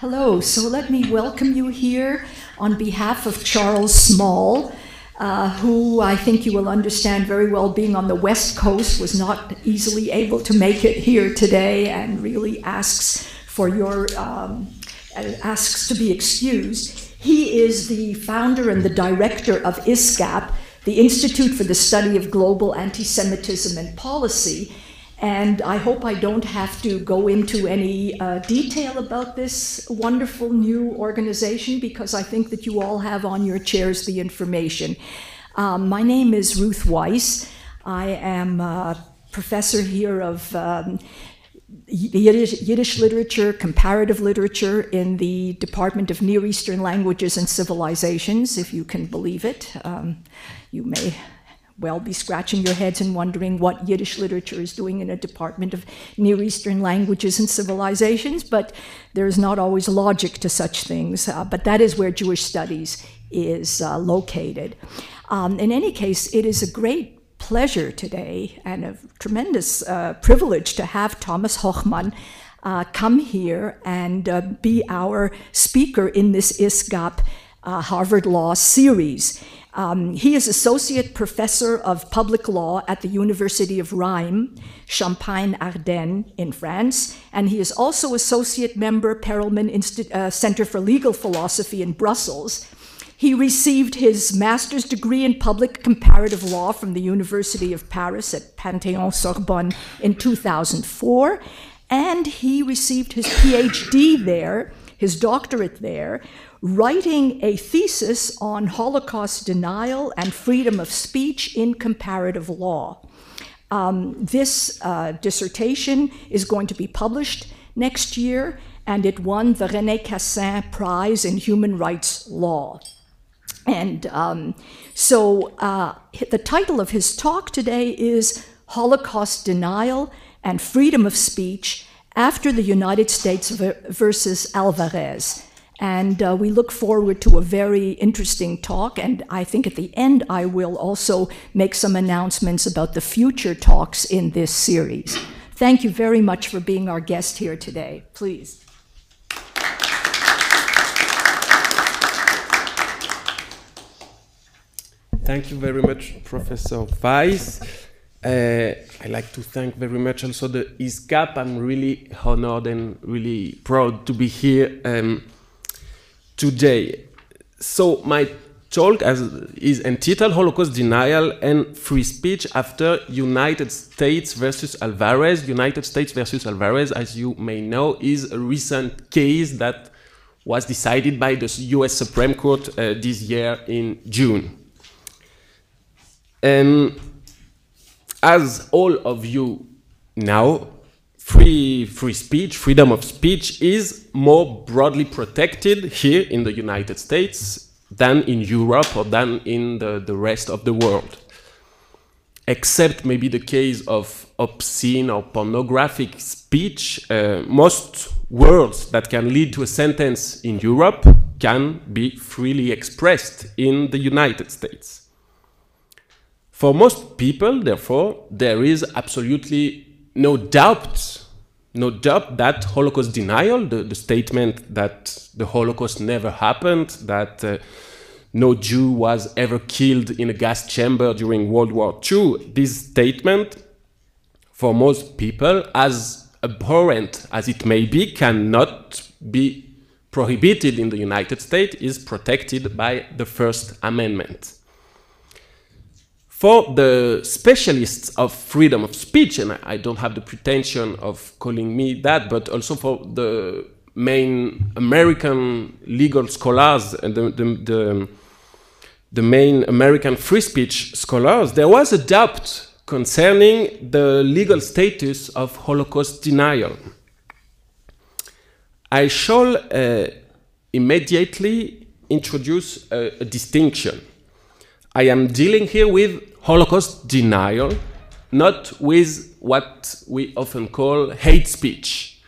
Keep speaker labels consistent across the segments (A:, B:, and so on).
A: hello. So let me welcome you here on behalf of Charles Small, uh, who I think you will understand very well, being on the West Coast, was not easily able to make it here today and really asks for your um, asks to be excused. He is the founder and the director of ISGAP, the Institute for the Study of Global Anti Semitism and Policy. And I hope I don't have to go into any uh, detail about this wonderful new organization because I think that you all have on your chairs the information. Um, my name is Ruth Wisse. I am a professor here of um, Yiddish, Yiddish, literature, comparative literature in the Department of Near Eastern Languages and Civilizations, if you can believe it. Um, you may well be scratching your heads and wondering what Yiddish literature is doing in a department of Near Eastern languages and civilizations, but there's not always logic to such things. Uh, but that is where Jewish studies is uh, located. Um, in any case, it is a great pleasure today and a tremendous uh, privilege to have Thomas Hochmann. Uh, come here and uh, be our speaker in this ISGAP uh, Harvard Law series. Um, he is associate professor of public law at the University of Rheims, Champagne Ardennes in France, and he is also associate member Perelman Insti- uh, Center for Legal Philosophy in Brussels. He received his master's degree in public comparative law from the University of Paris at Panthéon Sorbonne in 2004, and he received his PhD there, his doctorate there, writing a thesis on Holocaust denial and freedom of speech in comparative law. Um, this uh, dissertation is going to be published next year, and it won the Rene Cassin Prize in Human Rights Law. And um, so uh, the title of his talk today is Holocaust Denial and Freedom of Speech after the United States versus Alvarez. And uh, we look forward to a very interesting talk. And I think at the end, I will also make some announcements about the future talks in this series. Thank you very much for being our guest here today. Please.
B: Thank you very much, Professor Wisse. Uh, I like to thank very much also the ISGAP. I'm really honored and really proud to be here. Um, today. So my talk is entitled Holocaust Denial and Free Speech after United States versus Alvarez. United States versus Alvarez, as you may know, is a recent case that was decided by the US Supreme Court uh, this year in June. And as all of you know, free free speech, freedom of speech is more broadly protected here in the United States than in Europe or than in the, the rest of the world. Except maybe the case of obscene or pornographic speech, uh, most words that can lead to a sentence in Europe can be freely expressed in the United States. For most people, therefore, there is absolutely no doubt, no doubt that Holocaust denial, the, the statement that the Holocaust never happened, that uh, no Jew was ever killed in a gas chamber during World War II, this statement, for most people, as abhorrent as it may be, cannot be prohibited in the United States, is protected by the First Amendment. For the specialists of freedom of speech, and I don't have the pretension of calling me that, but also for the main American legal scholars and the, the, the, the main American free speech scholars, there was a doubt concerning the legal status of Holocaust denial. I shall uh, immediately introduce a, a distinction. I am dealing here with Holocaust denial, not with what we often call hate speech.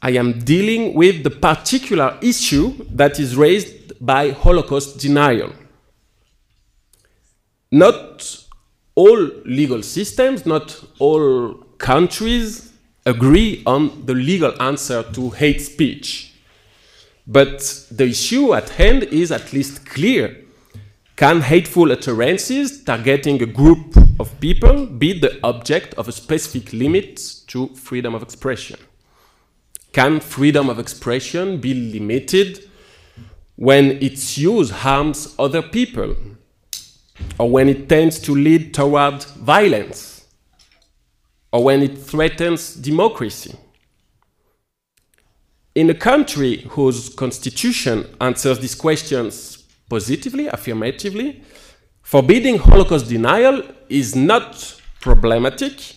B: I am dealing with the particular issue that is raised by Holocaust denial. Not all legal systems, not all countries agree on the legal answer to hate speech. But the issue at hand is at least clear. Can hateful utterances targeting a group of people be the object of a specific limit to freedom of expression? Can freedom of expression be limited when its use harms other people or when it tends to lead toward violence or when it threatens democracy? In a country whose constitution answers these questions positively, affirmatively, forbidding Holocaust denial is not problematic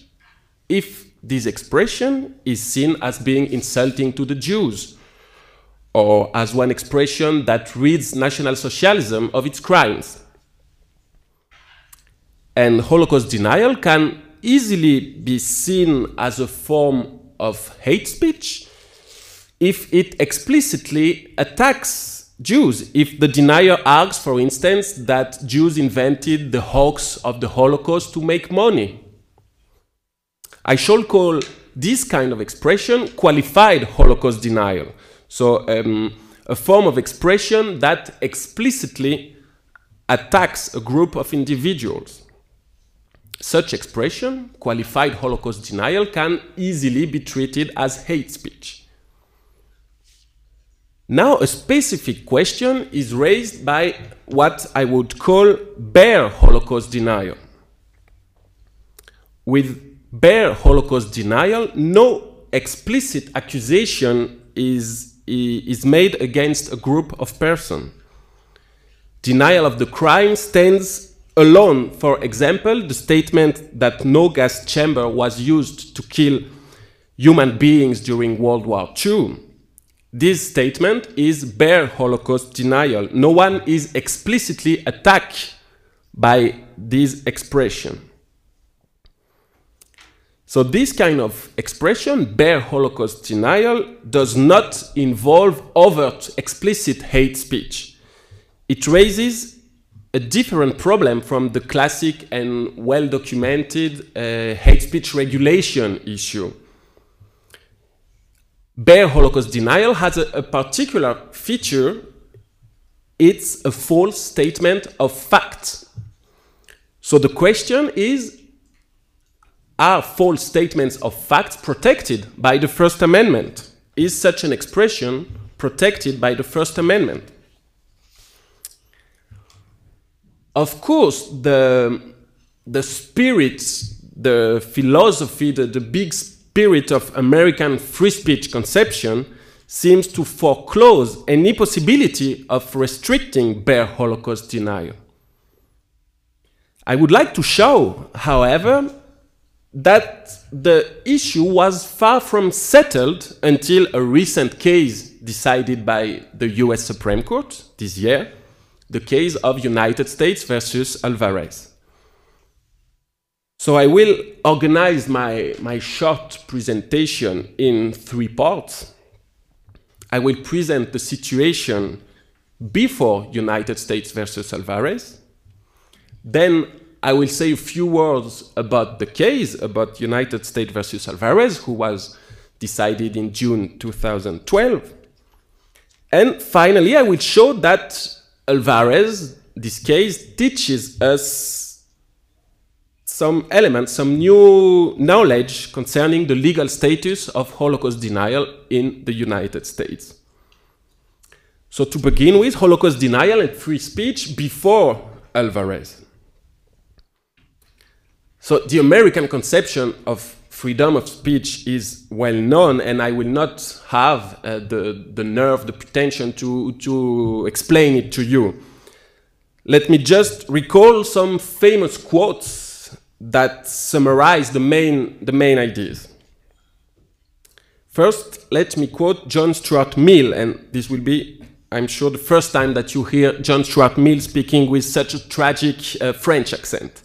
B: if this expression is seen as being insulting to the Jews, or as one expression that rids National Socialism of its crimes. And Holocaust denial can easily be seen as a form of hate speech if it explicitly attacks Jews. If the denier argues, for instance, that Jews invented the hoax of the Holocaust to make money, I shall call this kind of expression qualified Holocaust denial. So, um, a form of expression that explicitly attacks a group of individuals. Such expression, qualified Holocaust denial, can easily be treated as hate speech. Now, a specific question is raised by what I would call bare Holocaust denial. With bare Holocaust denial, no explicit accusation is, is made against a group of persons. Denial of the crime stands alone. For example, the statement that no gas chamber was used to kill human beings during World War II this statement is bare Holocaust denial. No one is explicitly attacked by this expression. So this kind of expression, bare Holocaust denial, does not involve overt, explicit hate speech. It raises a different problem from the classic and well-documented uh, hate speech regulation issue bare Holocaust denial has a, a, particular feature. It's a false statement of fact. So the question is, are false statements of facts protected by the First Amendment? Is such an expression protected by the First Amendment? Of course, the, the spirit, the philosophy, the, the big spirit of American free speech conception seems to foreclose any possibility of restricting bare Holocaust denial. I would like to show, however, that the issue was far from settled until a recent case decided by the US Supreme Court this year, the case of United States versus Alvarez. So I will organize my, my short presentation in three parts. I will present the situation before United States versus Alvarez. Then I will say a few words about the case, about United States versus Alvarez, who was decided in June 2012. And finally, I will show that Alvarez, this case, teaches us some elements, some new knowledge concerning the legal status of Holocaust denial in the United States. So to begin with, Holocaust denial and free speech before Alvarez. So the American conception of freedom of speech is well known, and I will not have uh, the, the nerve, the pretension to, to explain it to you. Let me just recall some famous quotes that summarize the main, the main ideas. First, let me quote John Stuart Mill, and this will be, I'm sure, the first time that you hear John Stuart Mill speaking with such a tragic uh, French accent.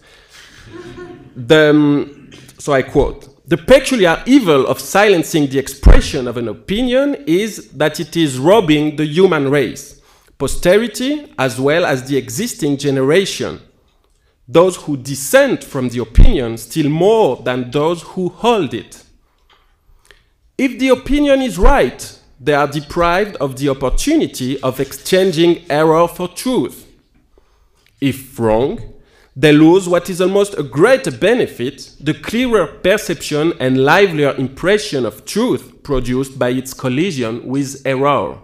B: the, um, so I quote The peculiar evil of silencing the expression of an opinion is that it is robbing the human race, posterity, as well as the existing generation those who dissent from the opinion still more than those who hold it. If the opinion is right, they are deprived of the opportunity of exchanging error for truth. If wrong, they lose what is almost a greater benefit the clearer perception and livelier impression of truth produced by its collision with error.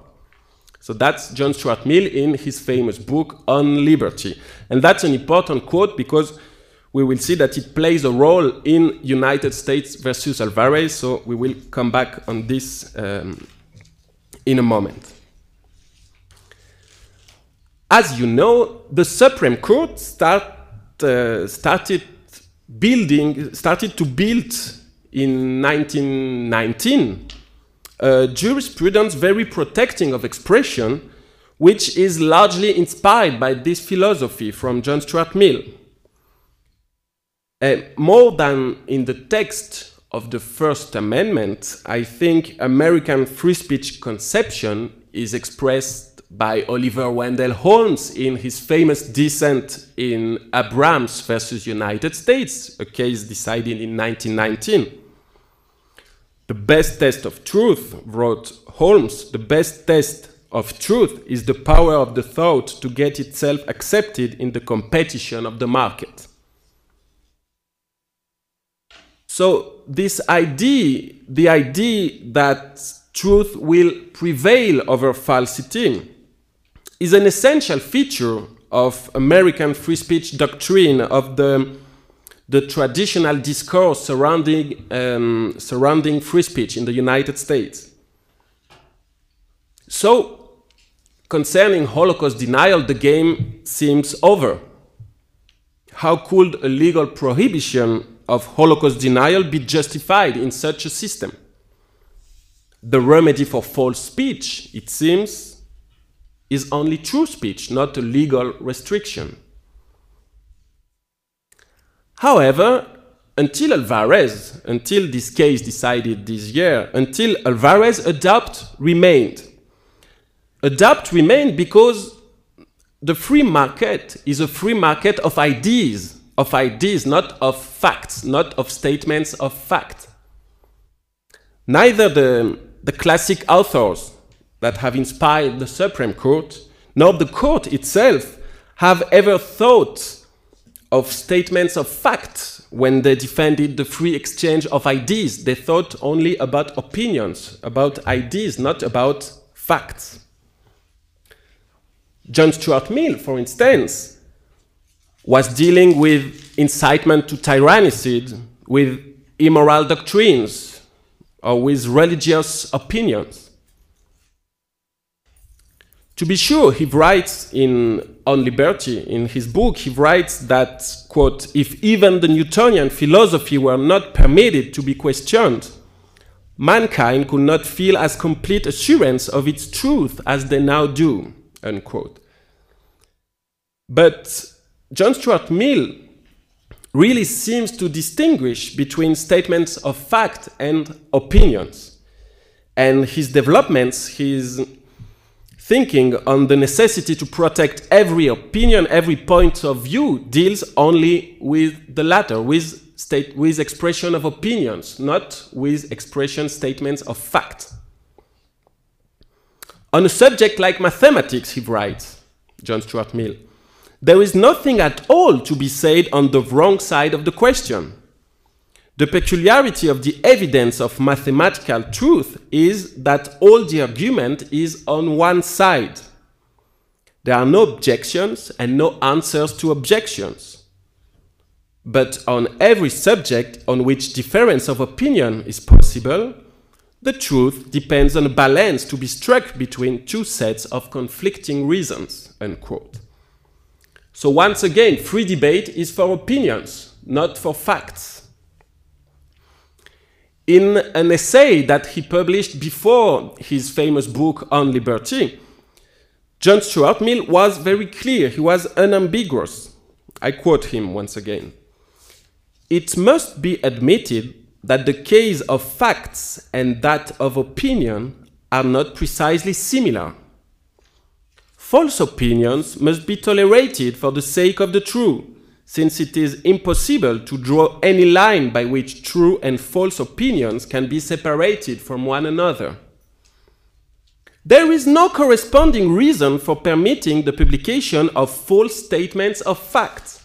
B: So that's John Stuart Mill in his famous book on liberty. And that's an important quote because we will see that it plays a role in United States versus Alvarez. So we will come back on this um, in a moment. As you know, the Supreme Court start, uh, started building, started to build in 1919 uh, jurisprudence very protecting of expression, which is largely inspired by this philosophy from John Stuart Mill. Uh, more than in the text of the First Amendment, I think American free speech conception is expressed by Oliver Wendell Holmes in his famous dissent in Abrams versus United States, a case decided in 1919. The best test of truth, wrote Holmes, the best test of truth is the power of the thought to get itself accepted in the competition of the market. So, this idea, the idea that truth will prevail over falsity, is an essential feature of American free speech doctrine of the the traditional discourse surrounding, um, surrounding free speech in the United States. So, concerning Holocaust denial, the game seems over. How could a legal prohibition of Holocaust denial be justified in such a system? The remedy for false speech, it seems, is only true speech, not a legal restriction. However, until Alvarez, until this case decided this year, until Alvarez, a doubt remained. A doubt remained because the free market is a free market of ideas, of ideas, not of facts, not of statements of fact. Neither the, the classic authors that have inspired the Supreme Court, nor the court itself have ever thought of statements of fact when they defended the free exchange of ideas. They thought only about opinions, about ideas, not about facts. John Stuart Mill, for instance, was dealing with incitement to tyrannicide, with immoral doctrines, or with religious opinions. To be sure, he writes in On Liberty, in his book, he writes that, quote, if even the Newtonian philosophy were not permitted to be questioned, mankind could not feel as complete assurance of its truth as they now do, unquote. But John Stuart Mill really seems to distinguish between statements of fact and opinions. And his developments, his thinking on the necessity to protect every opinion, every point of view, deals only with the latter, with, state, with expression of opinions, not with expression statements of fact. On a subject like mathematics, he writes, John Stuart Mill, there is nothing at all to be said on the wrong side of the question. The peculiarity of the evidence of mathematical truth is that all the argument is on one side. There are no objections and no answers to objections. But on every subject on which difference of opinion is possible, the truth depends on a balance to be struck between two sets of conflicting reasons. Unquote. So, once again, free debate is for opinions, not for facts in an essay that he published before his famous book on liberty, John Stuart Mill was very clear, he was unambiguous. I quote him once again. It must be admitted that the case of facts and that of opinion are not precisely similar. False opinions must be tolerated for the sake of the true, since it is impossible to draw any line by which true and false opinions can be separated from one another. There is no corresponding reason for permitting the publication of false statements of fact.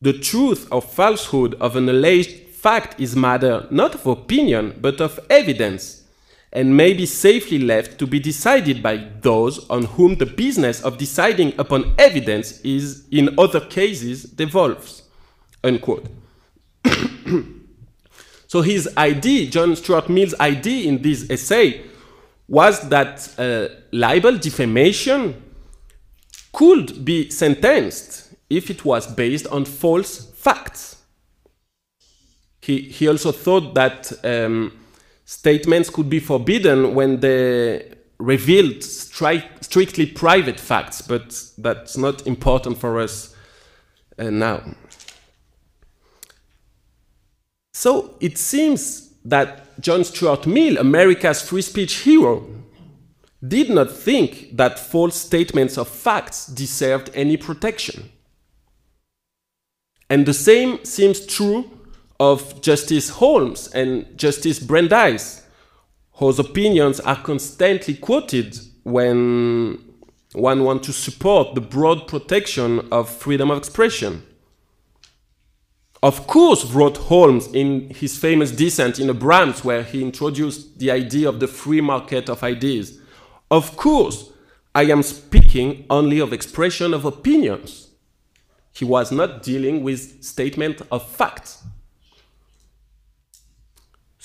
B: The truth or falsehood of an alleged fact is matter not of opinion but of evidence, and may be safely left to be decided by those on whom the business of deciding upon evidence is, in other cases, devolves. Unquote. so his idea, John Stuart Mill's idea in this essay, was that uh, libel defamation could be sentenced if it was based on false facts. He, he also thought that um, statements could be forbidden when they revealed stri strictly private facts, but that's not important for us uh, now. So it seems that John Stuart Mill, America's free speech hero, did not think that false statements of facts deserved any protection. And the same seems true of Justice Holmes and Justice Brandeis, whose opinions are constantly quoted when one wants to support the broad protection of freedom of expression. Of course, wrote Holmes in his famous Dissent in Abrams, where he introduced the idea of the free market of ideas. Of course, I am speaking only of expression of opinions. He was not dealing with statement of facts.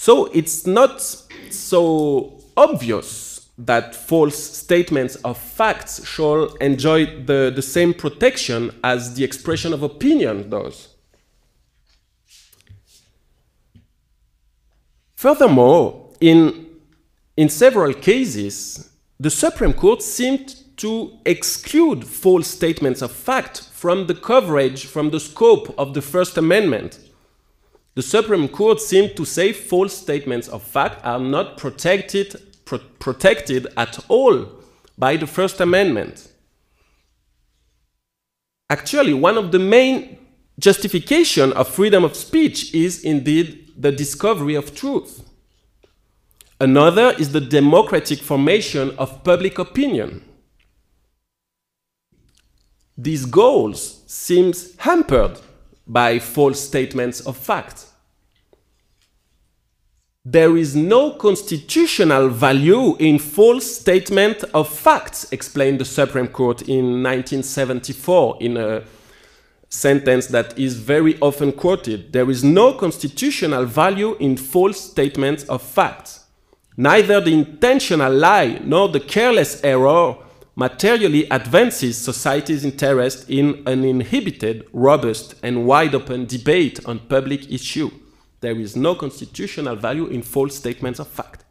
B: So it's not so obvious that false statements of facts shall enjoy the, the same protection as the expression of opinion does. Furthermore, in, in several cases, the Supreme Court seemed to exclude false statements of fact from the coverage, from the scope of the First Amendment. The Supreme Court seemed to say false statements of fact are not protected, pro protected at all by the First Amendment. Actually, one of the main justification of freedom of speech is indeed the discovery of truth. Another is the democratic formation of public opinion. These goals seem hampered by false statements of fact. There is no constitutional value in false statement of facts, explained the Supreme Court in 1974 in a sentence that is very often quoted. There is no constitutional value in false statements of facts. Neither the intentional lie nor the careless error materially advances society's interest in an inhibited, robust, and wide open debate on public issue. There is no constitutional value in false statements of fact.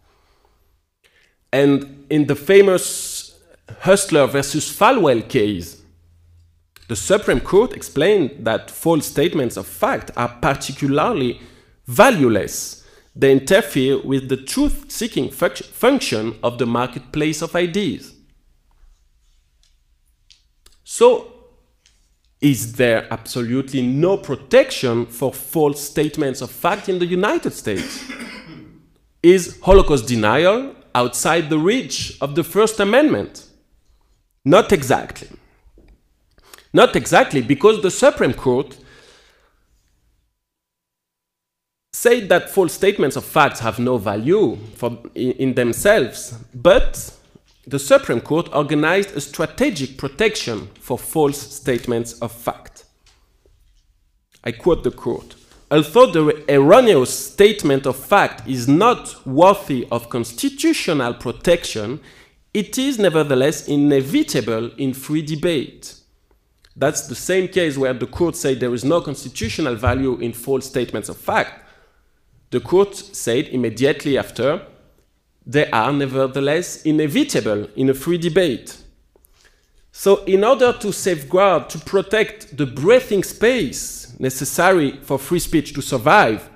B: And in the famous Hustler versus Falwell case, the Supreme Court explained that false statements of fact are particularly valueless. They interfere with the truth seeking function of the marketplace of ideas. So, is there absolutely no protection for false statements of fact in the United States? is Holocaust denial outside the reach of the First Amendment? Not exactly. Not exactly, because the Supreme Court said that false statements of facts have no value for, in, in themselves, but the Supreme Court organized a strategic protection for false statements of fact. I quote the court Although the erroneous statement of fact is not worthy of constitutional protection, it is nevertheless inevitable in free debate. That's the same case where the court said there is no constitutional value in false statements of fact. The court said immediately after they are nevertheless inevitable in a free debate. So, in order to safeguard, to protect the breathing space necessary for free speech to survive,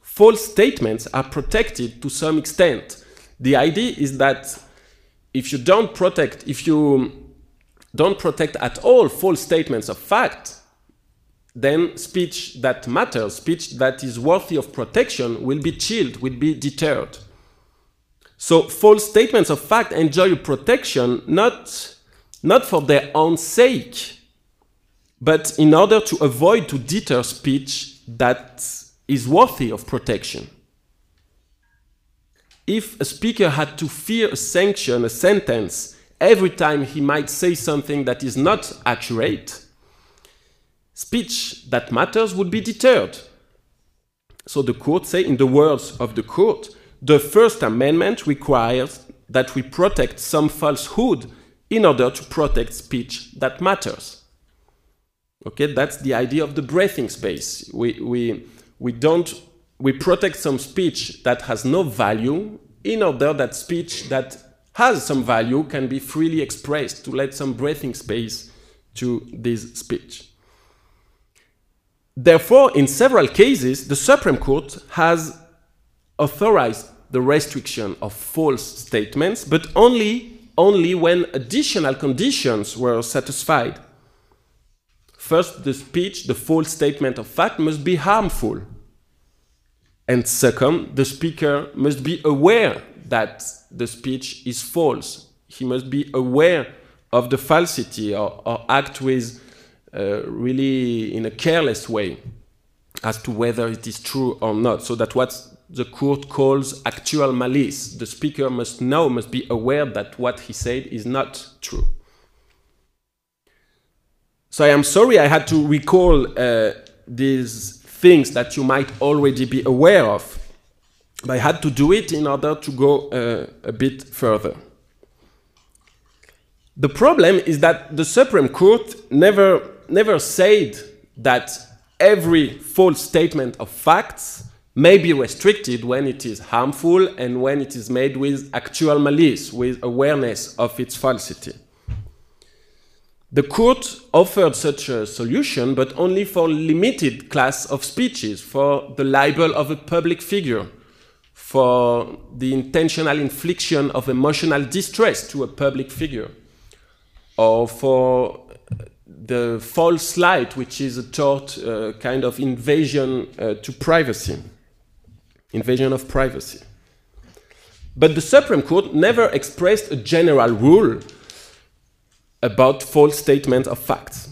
B: false statements are protected to some extent. The idea is that if you don't protect, if you don't protect at all false statements of fact, then speech that matters, speech that is worthy of protection, will be chilled, will be deterred. So false statements of fact enjoy protection not, not for their own sake, but in order to avoid to deter speech that is worthy of protection. If a speaker had to fear a sanction, a sentence, every time he might say something that is not accurate, speech that matters would be deterred. So the court say, in the words of the court, the First Amendment requires that we protect some falsehood in order to protect speech that matters. Okay, that's the idea of the breathing space. We, we, we don't, we protect some speech that has no value in order that speech that has some value can be freely expressed to let some breathing space to this speech. Therefore, in several cases, the Supreme Court has authorized the restriction of false statements, but only, only when additional conditions were satisfied. First, the speech, the false statement of fact, must be harmful. And second, the speaker must be aware that the speech is false. He must be aware of the falsity or, or act with uh, really in a careless way as to whether it is true or not. So that what the court calls actual malice. The speaker must know, must be aware that what he said is not true. So I am sorry I had to recall uh, these things that you might already be aware of, but I had to do it in order to go uh, a bit further. The problem is that the Supreme Court never, never said that every false statement of facts may be restricted when it is harmful and when it is made with actual malice, with awareness of its falsity. The court offered such a solution, but only for limited class of speeches, for the libel of a public figure, for the intentional infliction of emotional distress to a public figure, or for the false light, which is a tort uh, kind of invasion uh, to privacy invasion of privacy. But the Supreme Court never expressed a general rule about false statements of facts.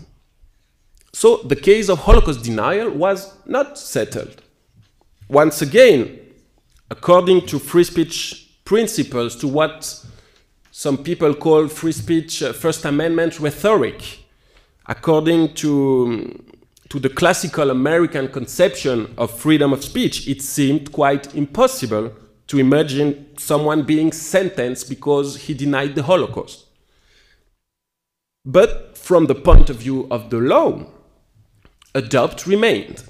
B: So the case of Holocaust denial was not settled. Once again, according to free speech principles, to what some people call free speech uh, First Amendment rhetoric, according to to the classical American conception of freedom of speech, it seemed quite impossible to imagine someone being sentenced because he denied the Holocaust. But from the point of view of the law, a doubt remained.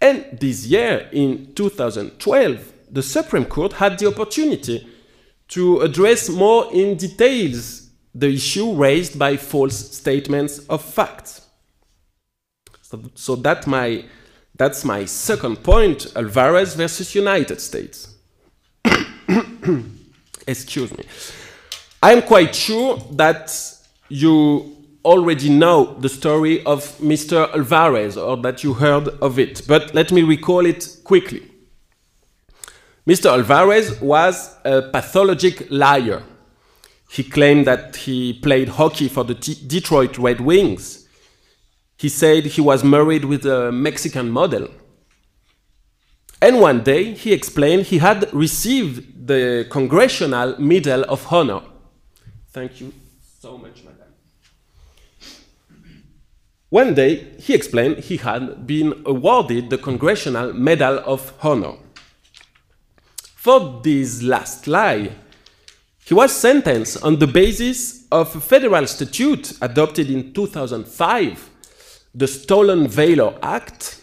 B: And this year, in 2012, the Supreme Court had the opportunity to address more in details the issue raised by false statements of facts. So, that my, that's my second point, Alvarez versus United States. Excuse me. I'm quite sure that you already know the story of Mr. Alvarez or that you heard of it, but let me recall it quickly. Mr. Alvarez was a pathologic liar. He claimed that he played hockey for the T Detroit Red Wings he said he was married with a Mexican model. And one day he explained he had received the Congressional Medal of Honor. Thank you so much, madam. One day he explained he had been awarded the Congressional Medal of Honor. For this last lie, he was sentenced on the basis of a federal statute adopted in 2005 the Stolen Valor Act,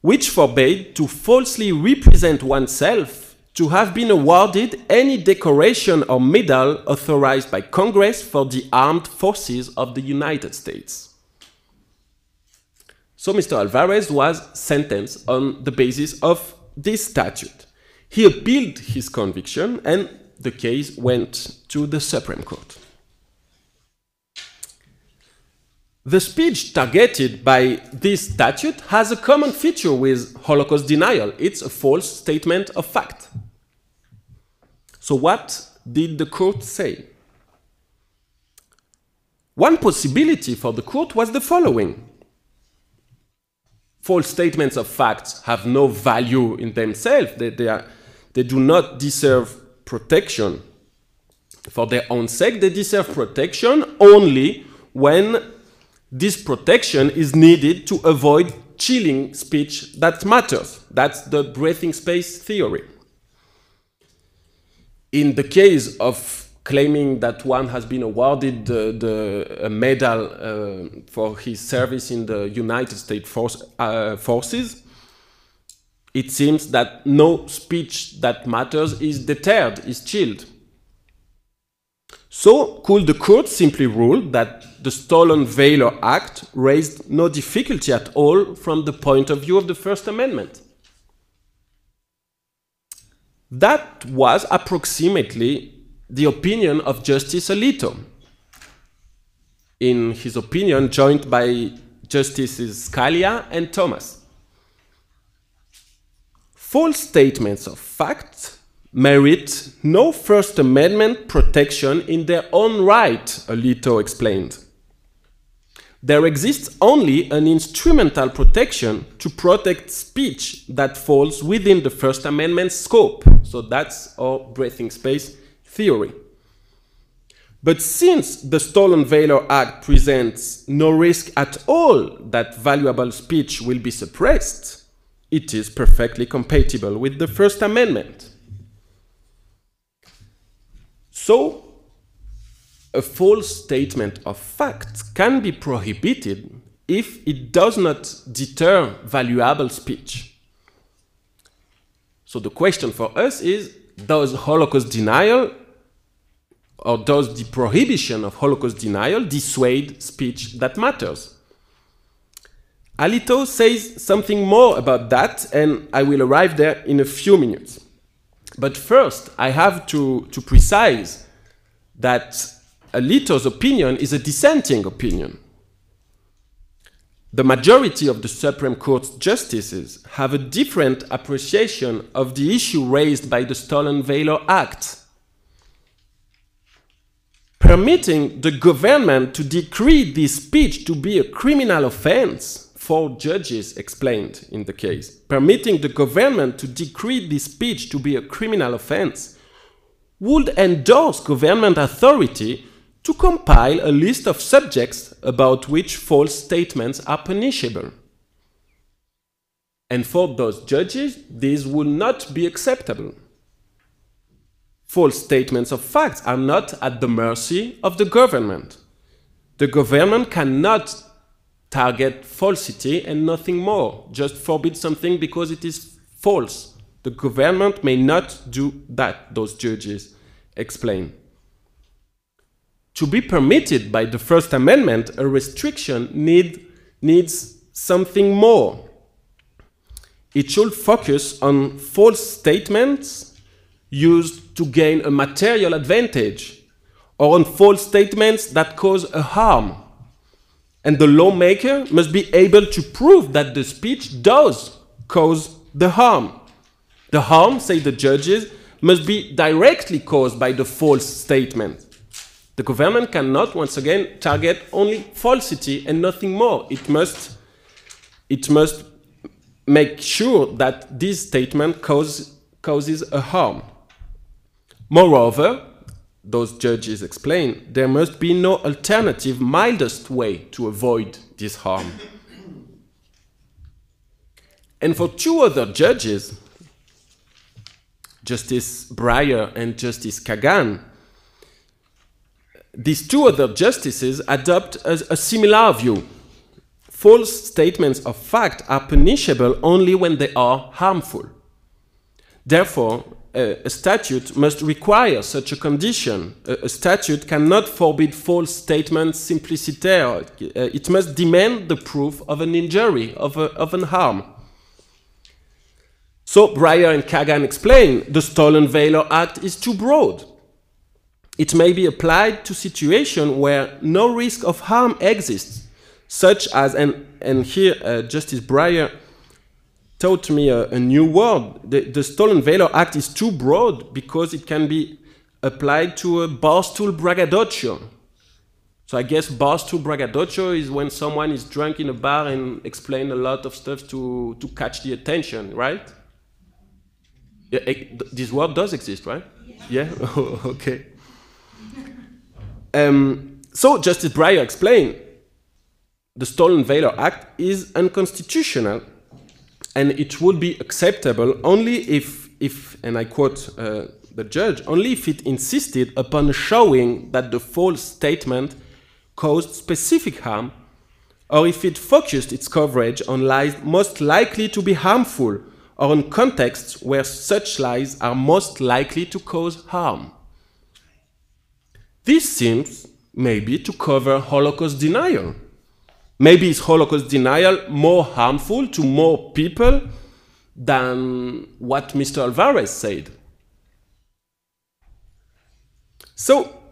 B: which forbade to falsely represent oneself to have been awarded any decoration or medal authorized by Congress for the armed forces of the United States. So Mr. Alvarez was sentenced on the basis of this statute. He appealed his conviction and the case went to the Supreme Court. The speech targeted by this statute has a common feature with Holocaust denial. It's a false statement of fact. So, what did the court say? One possibility for the court was the following false statements of facts have no value in themselves, they, they, are, they do not deserve protection for their own sake, they deserve protection only when this protection is needed to avoid chilling speech that matters. That's the breathing space theory. In the case of claiming that one has been awarded the, the medal uh, for his service in the United States Force, uh, Forces, it seems that no speech that matters is deterred, is chilled. So could the court simply rule that the Stolen Valor Act raised no difficulty at all from the point of view of the First Amendment? That was approximately the opinion of Justice Alito. In his opinion, joined by Justices Scalia and Thomas. False statements of fact merit no First Amendment protection in their own right, Alito explained. There exists only an instrumental protection to protect speech that falls within the First Amendment scope. So that's our breathing space theory. But since the Stolen Valor Act presents no risk at all that valuable speech will be suppressed, it is perfectly compatible with the First Amendment. So, a false statement of fact can be prohibited if it does not deter valuable speech. So the question for us is does Holocaust denial or does the prohibition of Holocaust denial dissuade speech that matters? Alito says something more about that, and I will arrive there in a few minutes. But first, I have to, to precise that Alito's opinion is a dissenting opinion. The majority of the Supreme Court's justices have a different appreciation of the issue raised by the Stolen Valor Act. Permitting the government to decree this speech to be a criminal offense four judges explained in the case, permitting the government to decree this speech to be a criminal offense, would endorse government authority to compile a list of subjects about which false statements are punishable. And for those judges, this would not be acceptable. False statements of facts are not at the mercy of the government. The government cannot target falsity and nothing more. Just forbid something because it is false. The government may not do that, those judges explain. To be permitted by the First Amendment, a restriction need, needs something more. It should focus on false statements used to gain a material advantage or on false statements that cause a harm and the lawmaker must be able to prove that the speech does cause the harm. The harm, say the judges, must be directly caused by the false statement. The government cannot, once again, target only falsity and nothing more. It must, it must make sure that this statement cause, causes a harm. Moreover, those judges explain, there must be no alternative, mildest way to avoid this harm. And for two other judges, Justice Breyer and Justice Kagan, these two other justices adopt a, a similar view. False statements of fact are punishable only when they are harmful. Therefore, a, statute must require such a condition. A, statute cannot forbid false statements simpliciter. Uh, it must demand the proof of an injury, of, a, of an harm. So Breyer and Kagan explain the Stolen Valor Act is too broad. It may be applied to situations where no risk of harm exists, such as, and, and here uh, Justice Breyer taught me a, a new word. The, the Stolen Valor Act is too broad because it can be applied to a barstool braggadocio. So I guess barstool braggadocio is when someone is drunk in a bar and explain a lot of stuff to, to catch the attention, right? Yeah, it, this word does exist, right? Yeah? yeah? okay. Um, so Justice Breyer explained the Stolen Valor Act is unconstitutional and it would be acceptable only if, if and I quote uh, the judge, only if it insisted upon showing that the false statement caused specific harm or if it focused its coverage on lies most likely to be harmful or on contexts where such lies are most likely to cause harm. This seems maybe to cover Holocaust denial Maybe is Holocaust denial more harmful to more people than what Mr. Alvarez said? So,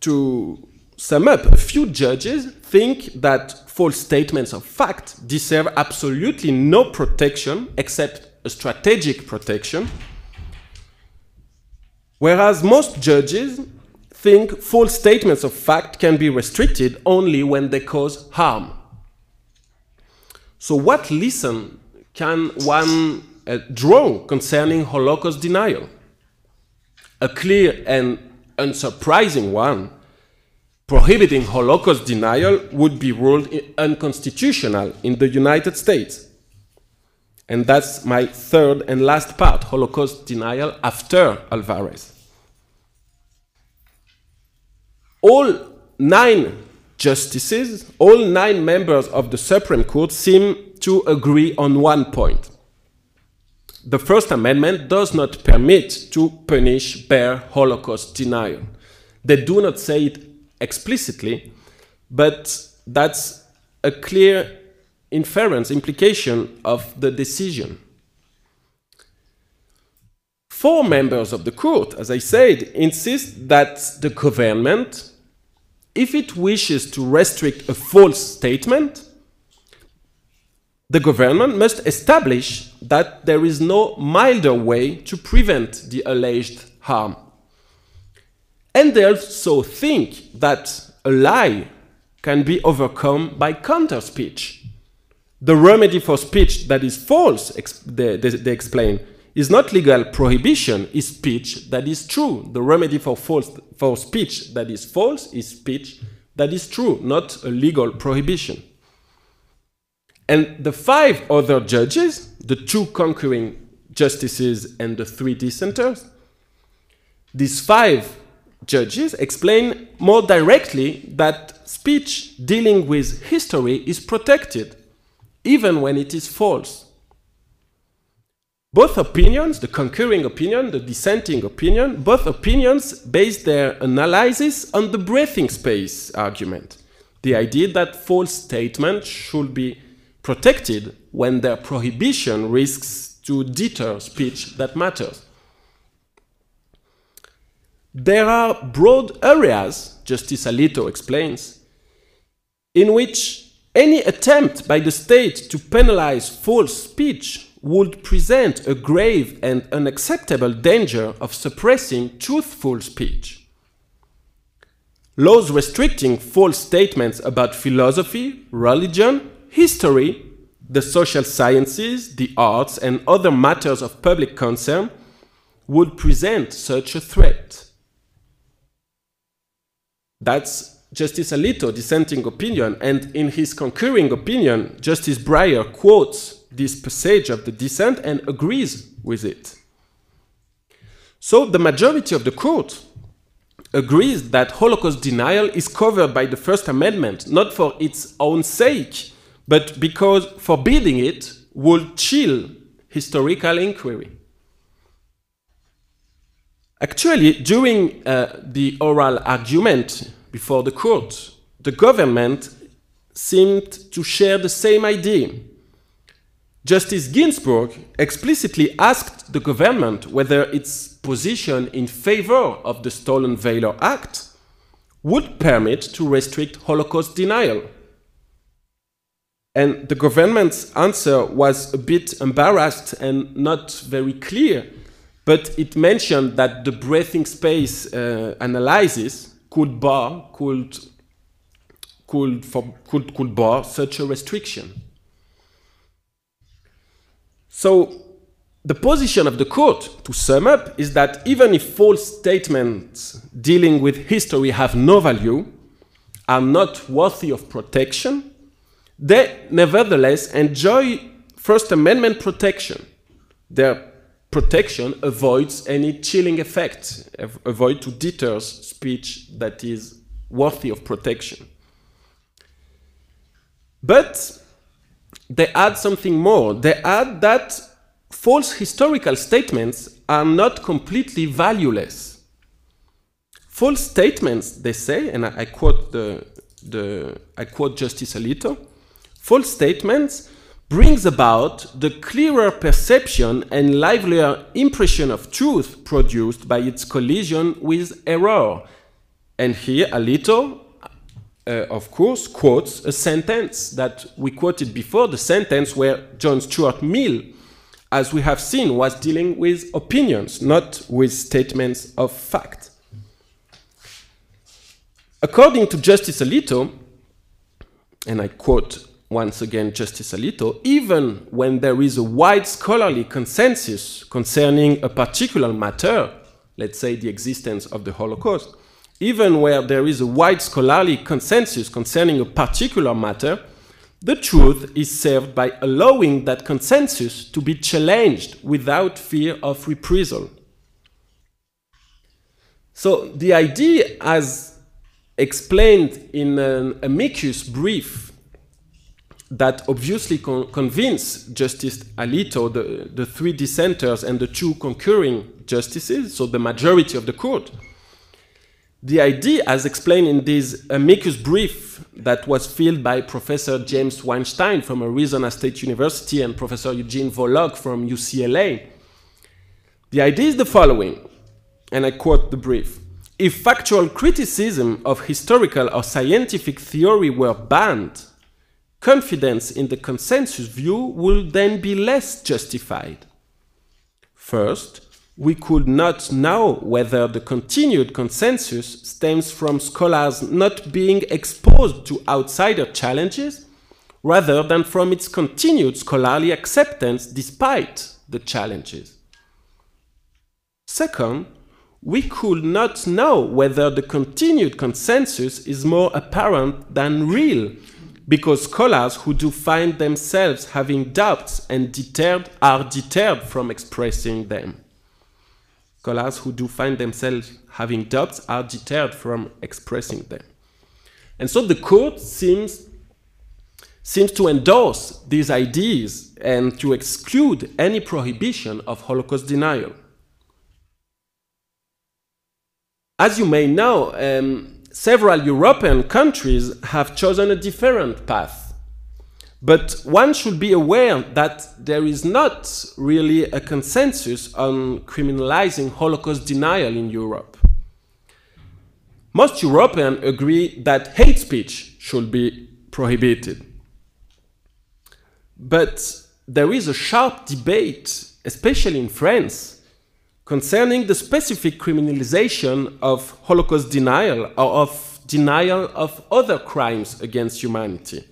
B: to sum up, a few judges think that false statements of fact deserve absolutely no protection except a strategic protection, whereas most judges think false statements of fact can be restricted only when they cause harm. So, what lesson can one uh, draw concerning Holocaust denial? A clear and unsurprising one. Prohibiting Holocaust denial would be ruled unconstitutional in the United States. And that's my third and last part Holocaust denial after Alvarez all nine justices, all nine members of the Supreme Court seem to agree on one point. The First Amendment does not permit to punish bare Holocaust denial. They do not say it explicitly, but that's a clear inference, implication of the decision. Four members of the court, as I said, insist that the government if it wishes to restrict a false statement, the government must establish that there is no milder way to prevent the alleged harm. And they also think that a lie can be overcome by counter speech. The remedy for speech that is false, they, they, they explain, is not legal prohibition, is speech that is true. The remedy for false for speech that is false is speech that is true, not a legal prohibition. And the five other judges, the two concurring justices and the three dissenters, these five judges explain more directly that speech dealing with history is protected, even when it is false. Both opinions, the concurring opinion, the dissenting opinion, both opinions base their analysis on the breathing space argument. The idea that false statements should be protected when their prohibition risks to deter speech that matters. There are broad areas, Justice Alito explains, in which any attempt by the state to penalize false speech would present a grave and unacceptable danger of suppressing truthful speech. Laws restricting false statements about philosophy, religion, history, the social sciences, the arts, and other matters of public concern would present such a threat. That's Justice Alito dissenting opinion, and in his concurring opinion, Justice Breyer quotes this passage of the dissent and agrees with it. So the majority of the court agrees that Holocaust denial is covered by the First Amendment, not for its own sake, but because forbidding it would chill historical inquiry. Actually, during uh, the oral argument before the court, the government seemed to share the same idea Justice Ginsburg explicitly asked the government whether its position in favor of the Stolen Valor Act would permit to restrict Holocaust denial, And the government's answer was a bit embarrassed and not very clear, but it mentioned that the breathing space uh, analysis could bar, could, could, for, could, could bar such a restriction. So the position of the court, to sum up, is that even if false statements dealing with history have no value, are not worthy of protection, they nevertheless enjoy First Amendment protection. Their protection avoids any chilling effect, avoid to deter speech that is worthy of protection. But they add something more. They add that false historical statements are not completely valueless. False statements, they say, and I, quote the, the I quote Justice Alito, false statements brings about the clearer perception and livelier impression of truth produced by its collision with error. And here Alito, uh, of course, quotes a sentence that we quoted before, the sentence where John Stuart Mill as we have seen, was dealing with opinions, not with statements of fact. According to Justice Alito, and I quote once again Justice Alito, even when there is a wide scholarly consensus concerning a particular matter, let's say the existence of the Holocaust, even where there is a wide scholarly consensus concerning a particular matter, the truth is served by allowing that consensus to be challenged without fear of reprisal. So the idea, as explained in an amicus brief that obviously con convinced Justice Alito, the, the three dissenters, and the two concurring justices, so the majority of the court, the idea, as explained in this amicus brief that was filled by Professor James Weinstein from Arizona State University and Professor Eugene Volokh from UCLA, the idea is the following, and I quote the brief. If factual criticism of historical or scientific theory were banned, confidence in the consensus view would then be less justified. First, we could not know whether the continued consensus stems from scholars not being exposed to outsider challenges rather than from its continued scholarly acceptance despite the challenges. Second, we could not know whether the continued consensus is more apparent than real because scholars who do find themselves having doubts and deterred are deterred from expressing them. Scholars who do find themselves having doubts are deterred from expressing them. And so the court seems, seems to endorse these ideas and to exclude any prohibition of Holocaust denial. As you may know, um, several European countries have chosen a different path but one should be aware that there is not really a consensus on criminalizing Holocaust denial in Europe. Most Europeans agree that hate speech should be prohibited. But there is a sharp debate, especially in France, concerning the specific criminalization of Holocaust denial or of denial of other crimes against humanity.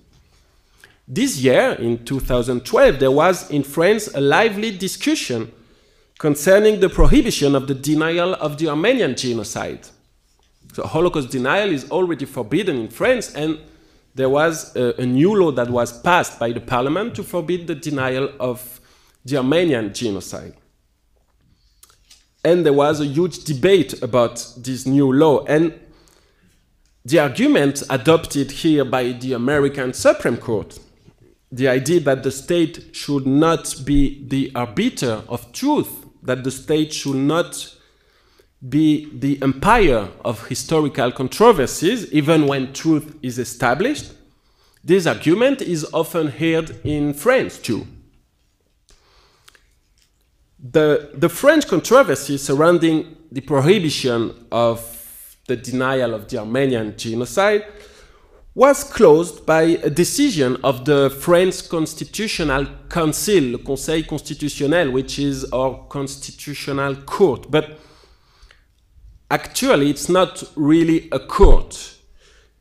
B: This year, in 2012, there was in France a lively discussion concerning the prohibition of the denial of the Armenian genocide. So, Holocaust denial is already forbidden in France, and there was a, a, new law that was passed by the parliament to forbid the denial of the Armenian genocide. And there was a huge debate about this new law. And the argument adopted here by the American Supreme Court the idea that the state should not be the arbiter of truth, that the state should not be the empire of historical controversies, even when truth is established. This argument is often heard in France too. The, the French controversy surrounding the prohibition of the denial of the Armenian genocide was closed by a decision of the French Constitutional Council, le Conseil constitutionnel, which is our constitutional court. But actually, it's not really a court.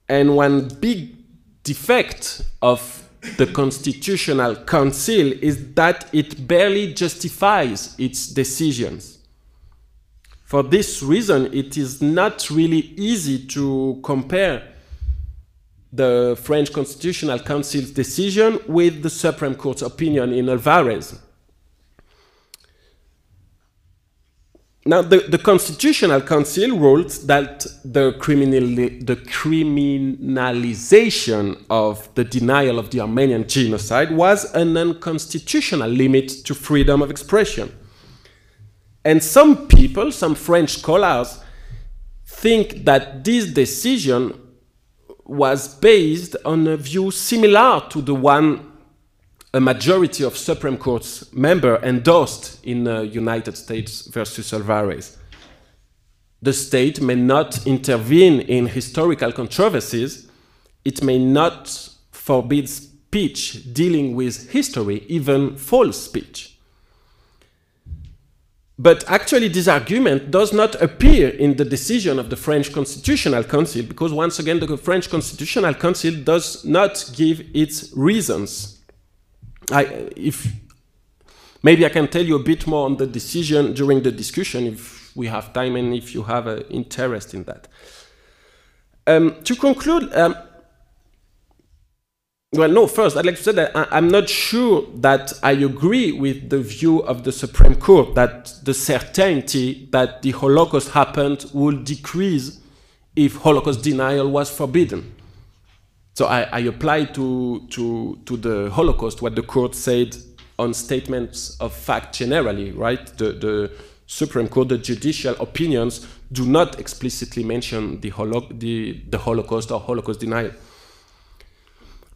B: And one big defect of the Constitutional Council is that it barely justifies its decisions. For this reason, it is not really easy to compare the French Constitutional Council's decision with the Supreme Court's opinion in Alvarez. Now, the, the Constitutional Council ruled that the, criminali- the criminalization of the denial of the Armenian genocide was an unconstitutional limit to freedom of expression. And some people, some French scholars, think that this decision was based on a view similar to the one a majority of Supreme Court's members endorsed in the United States versus Alvarez. The state may not intervene in historical controversies, it may not forbid speech dealing with history, even false speech. But actually, this argument does not appear in the decision of the French Constitutional Council because, once again, the French Constitutional Council does not give its reasons. I, if maybe I can tell you a bit more on the decision during the discussion if we have time and if you have an interest in that. Um, to conclude, um, well, no, first, I'd like to say that I, am not sure that I agree with the view of the Supreme Court that the certainty that the Holocaust happened would decrease if Holocaust denial was forbidden. So I, I apply to, to, to the Holocaust what the court said on statements of fact generally, right? The, the Supreme Court, the judicial opinions do not explicitly mention the, holo- the, the Holocaust or Holocaust denial.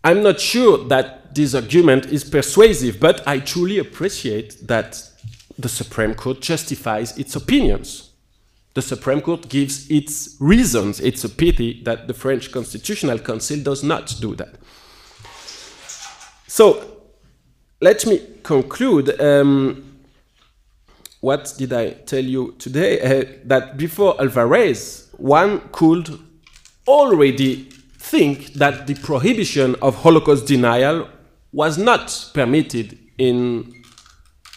B: I'm not sure that this argument is persuasive, but I truly appreciate that the Supreme Court justifies its opinions. The Supreme Court gives its reasons. It's a pity that the French Constitutional Council does not do that. So, let me conclude. Um, what did I tell you today? Uh, that before Alvarez, one could already think that the prohibition of Holocaust denial was not permitted in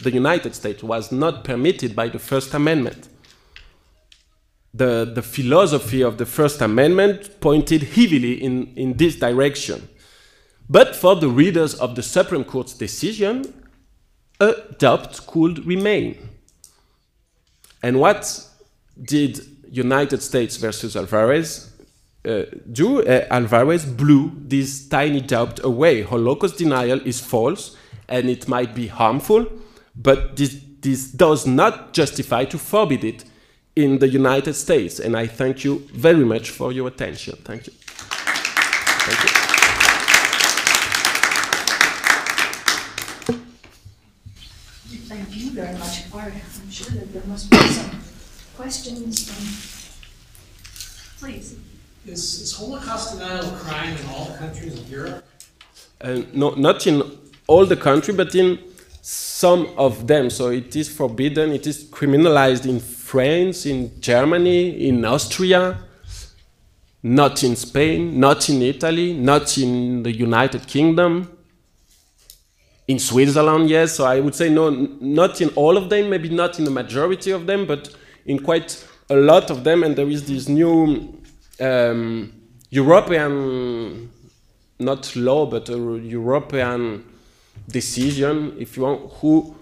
B: the United States, was not permitted by the First Amendment. The, the philosophy of the First Amendment pointed heavily in, in this direction. But for the readers of the Supreme Court's decision, a doubt could remain. And what did United States versus Alvarez uh, do, uh, Alvarez blew this tiny doubt away. Holocaust denial is false and it might be harmful, but this, this does not justify to forbid it in the United States. And I thank you very much for your attention. Thank you. Thank you.
A: Thank you very much. I'm sure that there must be some questions. Please.
C: Is, is Holocaust denial a crime in all countries of Europe?
B: Uh, no, not in all the country, but in some of them. So it is forbidden. It is criminalized in France, in Germany, in Austria, not in Spain, not in Italy, not in the United Kingdom. In Switzerland, yes. So I would say no, not in all of them, maybe not in the majority of them, but in quite a lot of them. And there is this new um, European, not law, but a European decision, if you want, who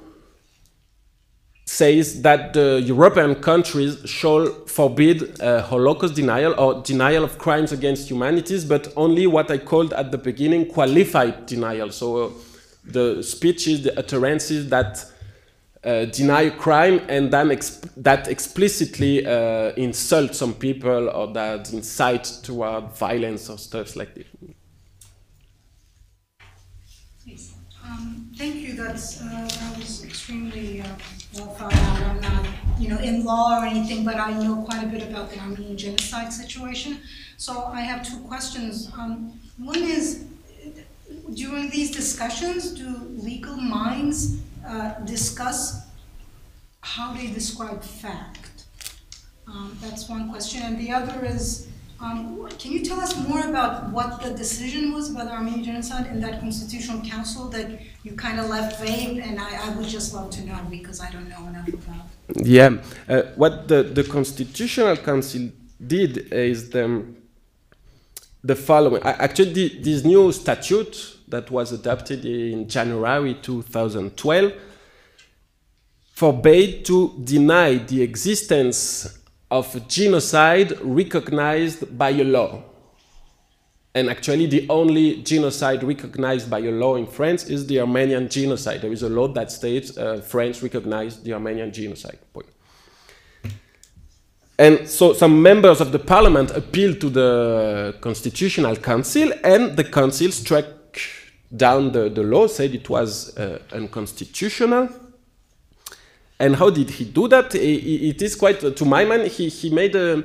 B: says that the European countries shall forbid uh, Holocaust denial or denial of crimes against humanities, but only what I called at the beginning qualified denial. So uh, the speeches, the utterances that uh, deny crime and then that explicitly uh, insult some people or that incite toward violence or stuff like this.
D: Um, thank you. That's uh, that was extremely uh, well thought out. I'm not you know, in law or anything, but I know quite a bit about the Armenian genocide situation. So I have two questions. Um, one is, during these discussions, do legal minds uh, discuss how they describe fact? Um, that's one question. And the other is, um, can you tell us more about what the decision was about the Armenian genocide in that constitutional council that you kind of left vague? And I, I, would just love to know because I don't know enough about.
B: Yeah, uh, what the, the constitutional council did is the, the following. Actually, the, this new statute that was adopted in January 2012 forbade to deny the existence of genocide recognized by a law. And actually, the only genocide recognized by a law in France is the Armenian genocide. There is a law that states uh, France recognized the Armenian genocide. Point. And so some members of the parliament appealed to the Constitutional Council, and the council struck down the, the law, said it was uh, unconstitutional. And how did he do that? It is quite, to my mind, he, he made a,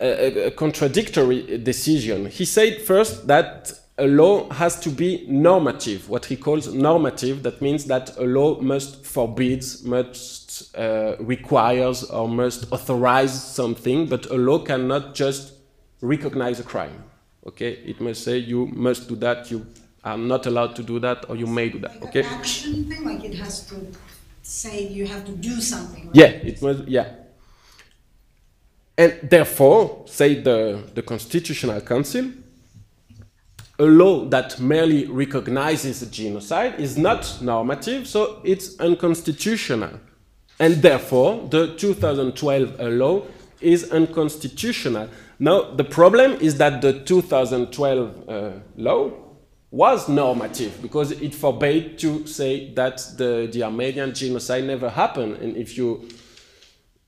B: a, a contradictory decision. He said first that a law has to be normative, what he calls normative. That means that a law must forbids, must uh, requires, or must authorize something, but a law cannot just recognize a crime. Okay, it must say you must do that, you are not allowed to do that, or you may do that.
D: Like
B: okay.
D: action thing, like it has to say you have to do something. Right?
B: Yeah, it was, yeah. And therefore, say the, the Constitutional Council, a law that merely recognizes a genocide is not normative, so it's unconstitutional. And therefore, the 2012 law is unconstitutional. Now, the problem is that the 2012 uh, law was normative because it forbade to say that the, the Armenian genocide never happened. And if you,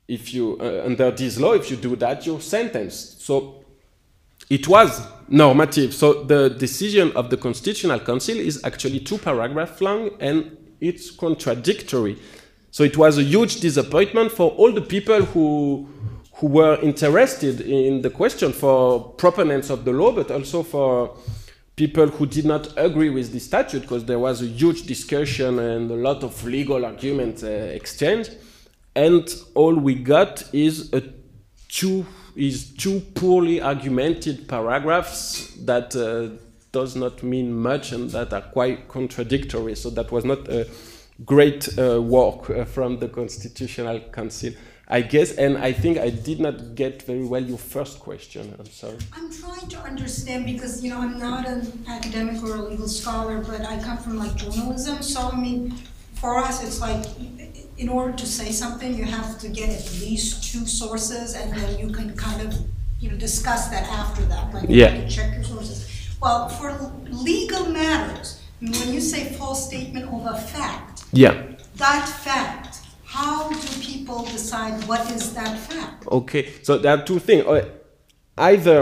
B: if you uh, under this law, if you do that, you're sentenced. So it was normative. So the decision of the Constitutional Council is actually two paragraphs long and it's contradictory. So it was a huge disappointment for all the people who, who were interested in the question for proponents of the law, but also for people who did not agree with the statute because there was a huge discussion and a lot of legal argument uh, exchange and all we got is a two is two poorly argumented paragraphs that uh, does not mean much and that are quite contradictory. So that was not a great uh, work uh, from the constitutional council I guess, and I think I did not get very well your first question. I'm sorry.
D: I'm trying to understand because you know I'm not an academic or a legal scholar, but I come from like journalism. So I mean, for us, it's like in order to say something, you have to get at least two sources, and then you can kind of you know discuss that after that. Like you
B: yeah.
D: check your sources. Well, for legal matters, when you say false statement of a fact,
B: yeah,
D: that fact how do people decide what is that fact?
B: Okay, so there are two things. Uh, either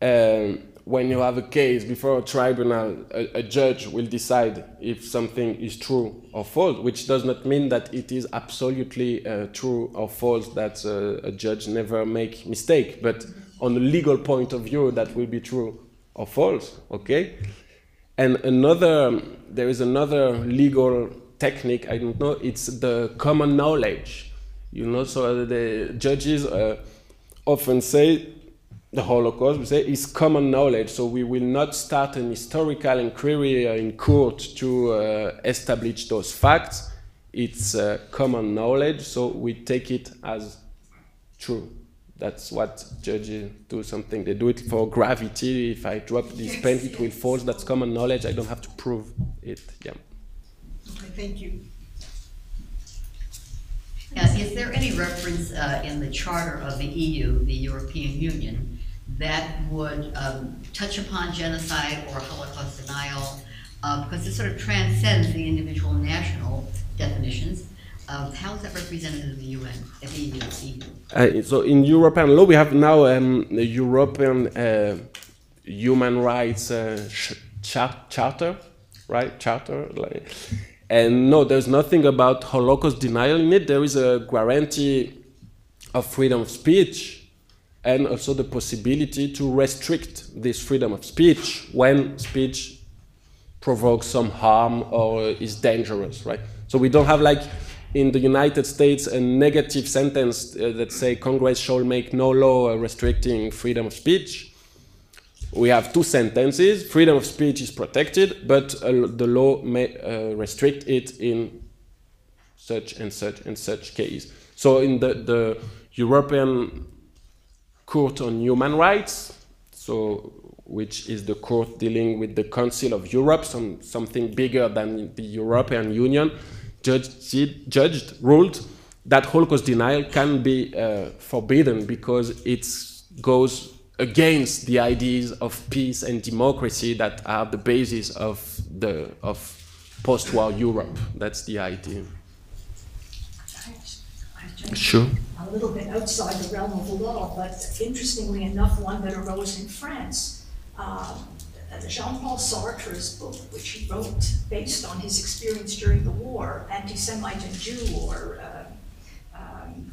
B: um, when you have a case before a tribunal, a, a, judge will decide if something is true or false, which does not mean that it is absolutely uh, true or false that uh, a judge never make mistake. But on a legal point of view, that will be true or false. Okay, and another there is another legal technique, I don't know, it's the common knowledge. You know, so the judges uh, often say the Holocaust, we say, is common knowledge. So we will not start an historical inquiry in court to uh, establish those facts. It's uh, common knowledge, so we take it as true. That's what judges do something. They do it for gravity. If I drop this pen, it will fall. That's common knowledge. I don't have to prove it. Yeah.
D: Okay, thank you.
E: Yes, is there any reference uh, in the charter of the EU, the European Union, that would um, touch upon genocide or Holocaust denial? Uh, because it sort of transcends the individual national definitions. Of how is that represented in the UN, at the EU?
B: Uh, so in European law, we have now um, the European uh, Human Rights uh, Charter, right? Charter, like, And no, there's nothing about Holocaust denial in it. There is a guarantee of freedom of speech and also the possibility to restrict this freedom of speech when speech provokes some harm or is dangerous, right? So we don't have like in the United States a negative sentence uh, that say Congress shall make no law restricting freedom of speech. We have two sentences. Freedom of speech is protected, but uh, the law may uh, restrict it in such and such and such case. So in the, the European Court on Human Rights, so which is the court dealing with the Council of Europe, some, something bigger than the European Union, judged, judged ruled that Holocaust denial can be uh, forbidden because it goes against the ideas of peace and democracy that are the basis of the of post-war Europe. That's the idea. Sure.
A: A little bit outside the realm of the law, but interestingly enough, one that arose in France. Uh, Jean-Paul Sartre's book, which he wrote based on his experience during the war, Anti-Semite and Jew, or uh, um,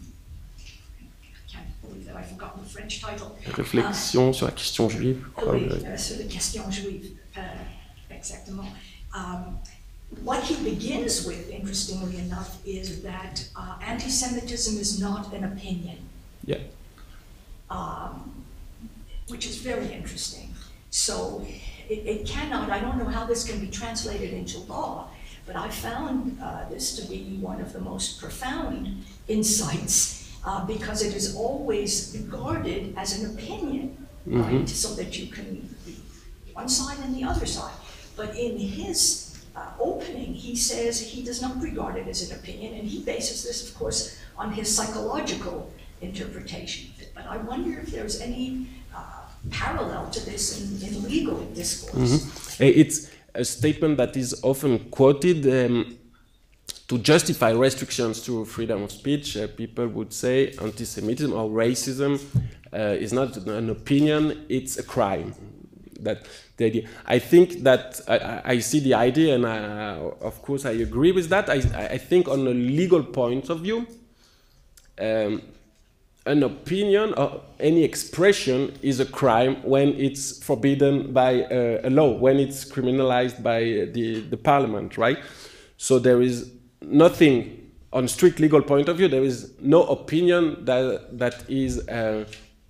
A: I can't believe that I've forgotten the French title.
B: Réflexion uh, sur la question juive.
A: Oui, uh, sur la question juive, uh, exactement. Um, what he begins with, interestingly enough, is that uh, anti-Semitism is not an opinion.
B: Yeah.
A: Um, which is very interesting. So it, it, cannot, I don't know how this can be translated into law, but I found uh, this to be one of the most profound insights uh, because it is always regarded as an opinion, mm-hmm. right? So that you can be one side and the other side. But in his uh, opening, he says he does not regard it as an opinion, and he bases this, of course, on his psychological interpretation of it. But I wonder if there's any uh, parallel to this in, in legal discourse.
B: Mm-hmm. It's a statement that is often quoted. Um, to justify restrictions to freedom of speech, uh, people would say anti-Semitism or racism uh, is not an opinion; it's a crime that the idea. I think that I, I see the idea, and I, of course I agree with that. I, I think on a legal point of view, um, an opinion or any expression is a crime when it's forbidden by uh, a law, when it's criminalized by the, the parliament, right? So there is nothing on strict legal point of view. There is no opinion that that is. Uh,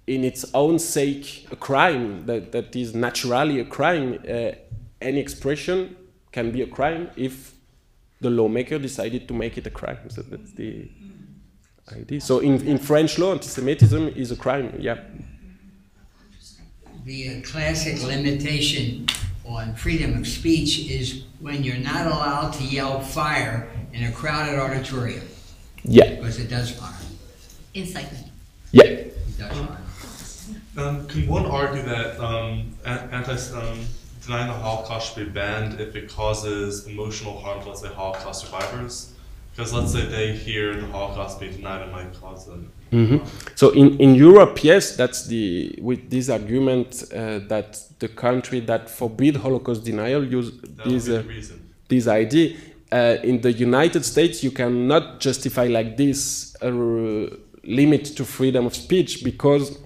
B: in its own sake a crime that, that is naturally a crime. Uh, any expression can be a crime if the lawmaker decided to make it a crime. So that's the idea. So in, in French law, anti-Semitism is a crime. Yeah.
F: The uh, classic limitation on freedom of speech is when you're not allowed to yell fire in a crowded auditorium.
B: Yeah.
F: Because it does harm.
E: Incitement.
B: Yeah.
F: It does harm.
G: Um, can one argue that um, anti um, denying the Holocaust should be banned if it causes emotional harm to, let's say, Holocaust survivors? Because let's say they hear the Holocaust being denied, it might cause them.
B: Mm-hmm. So in, in Europe, yes, that's the with this argument uh, that the country that forbid Holocaust denial use this uh, this idea. Uh, in the United States, you cannot justify like this a limit to freedom of speech because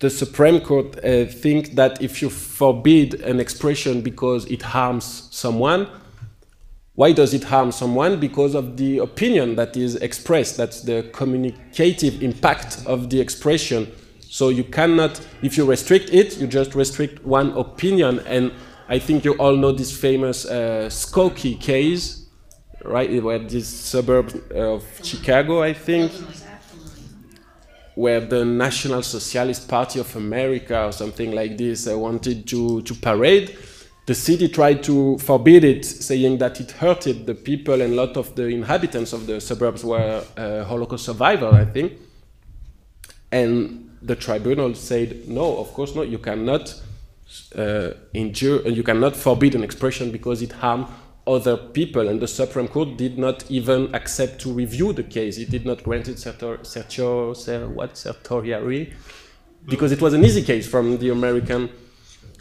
B: the Supreme Court uh, think that if you forbid an expression because it harms someone, why does it harm someone? Because of the opinion that is expressed, that's the communicative impact of the expression. So you cannot, if you restrict it, you just restrict one opinion. And I think you all know this famous uh, Skokie case, right? Where this suburb of Chicago, I think where the National Socialist Party of America or something like this uh, wanted to, to parade. The city tried to forbid it, saying that it hurted the people, and a lot of the inhabitants of the suburbs were uh, Holocaust survivors, I think. And the tribunal said, no, of course not, you cannot uh, injure, and you cannot forbid an expression because it harmed other people, and the Supreme Court did not even accept to review the case. It did not grant it certiorari, what certiorari, because it was an easy case from the American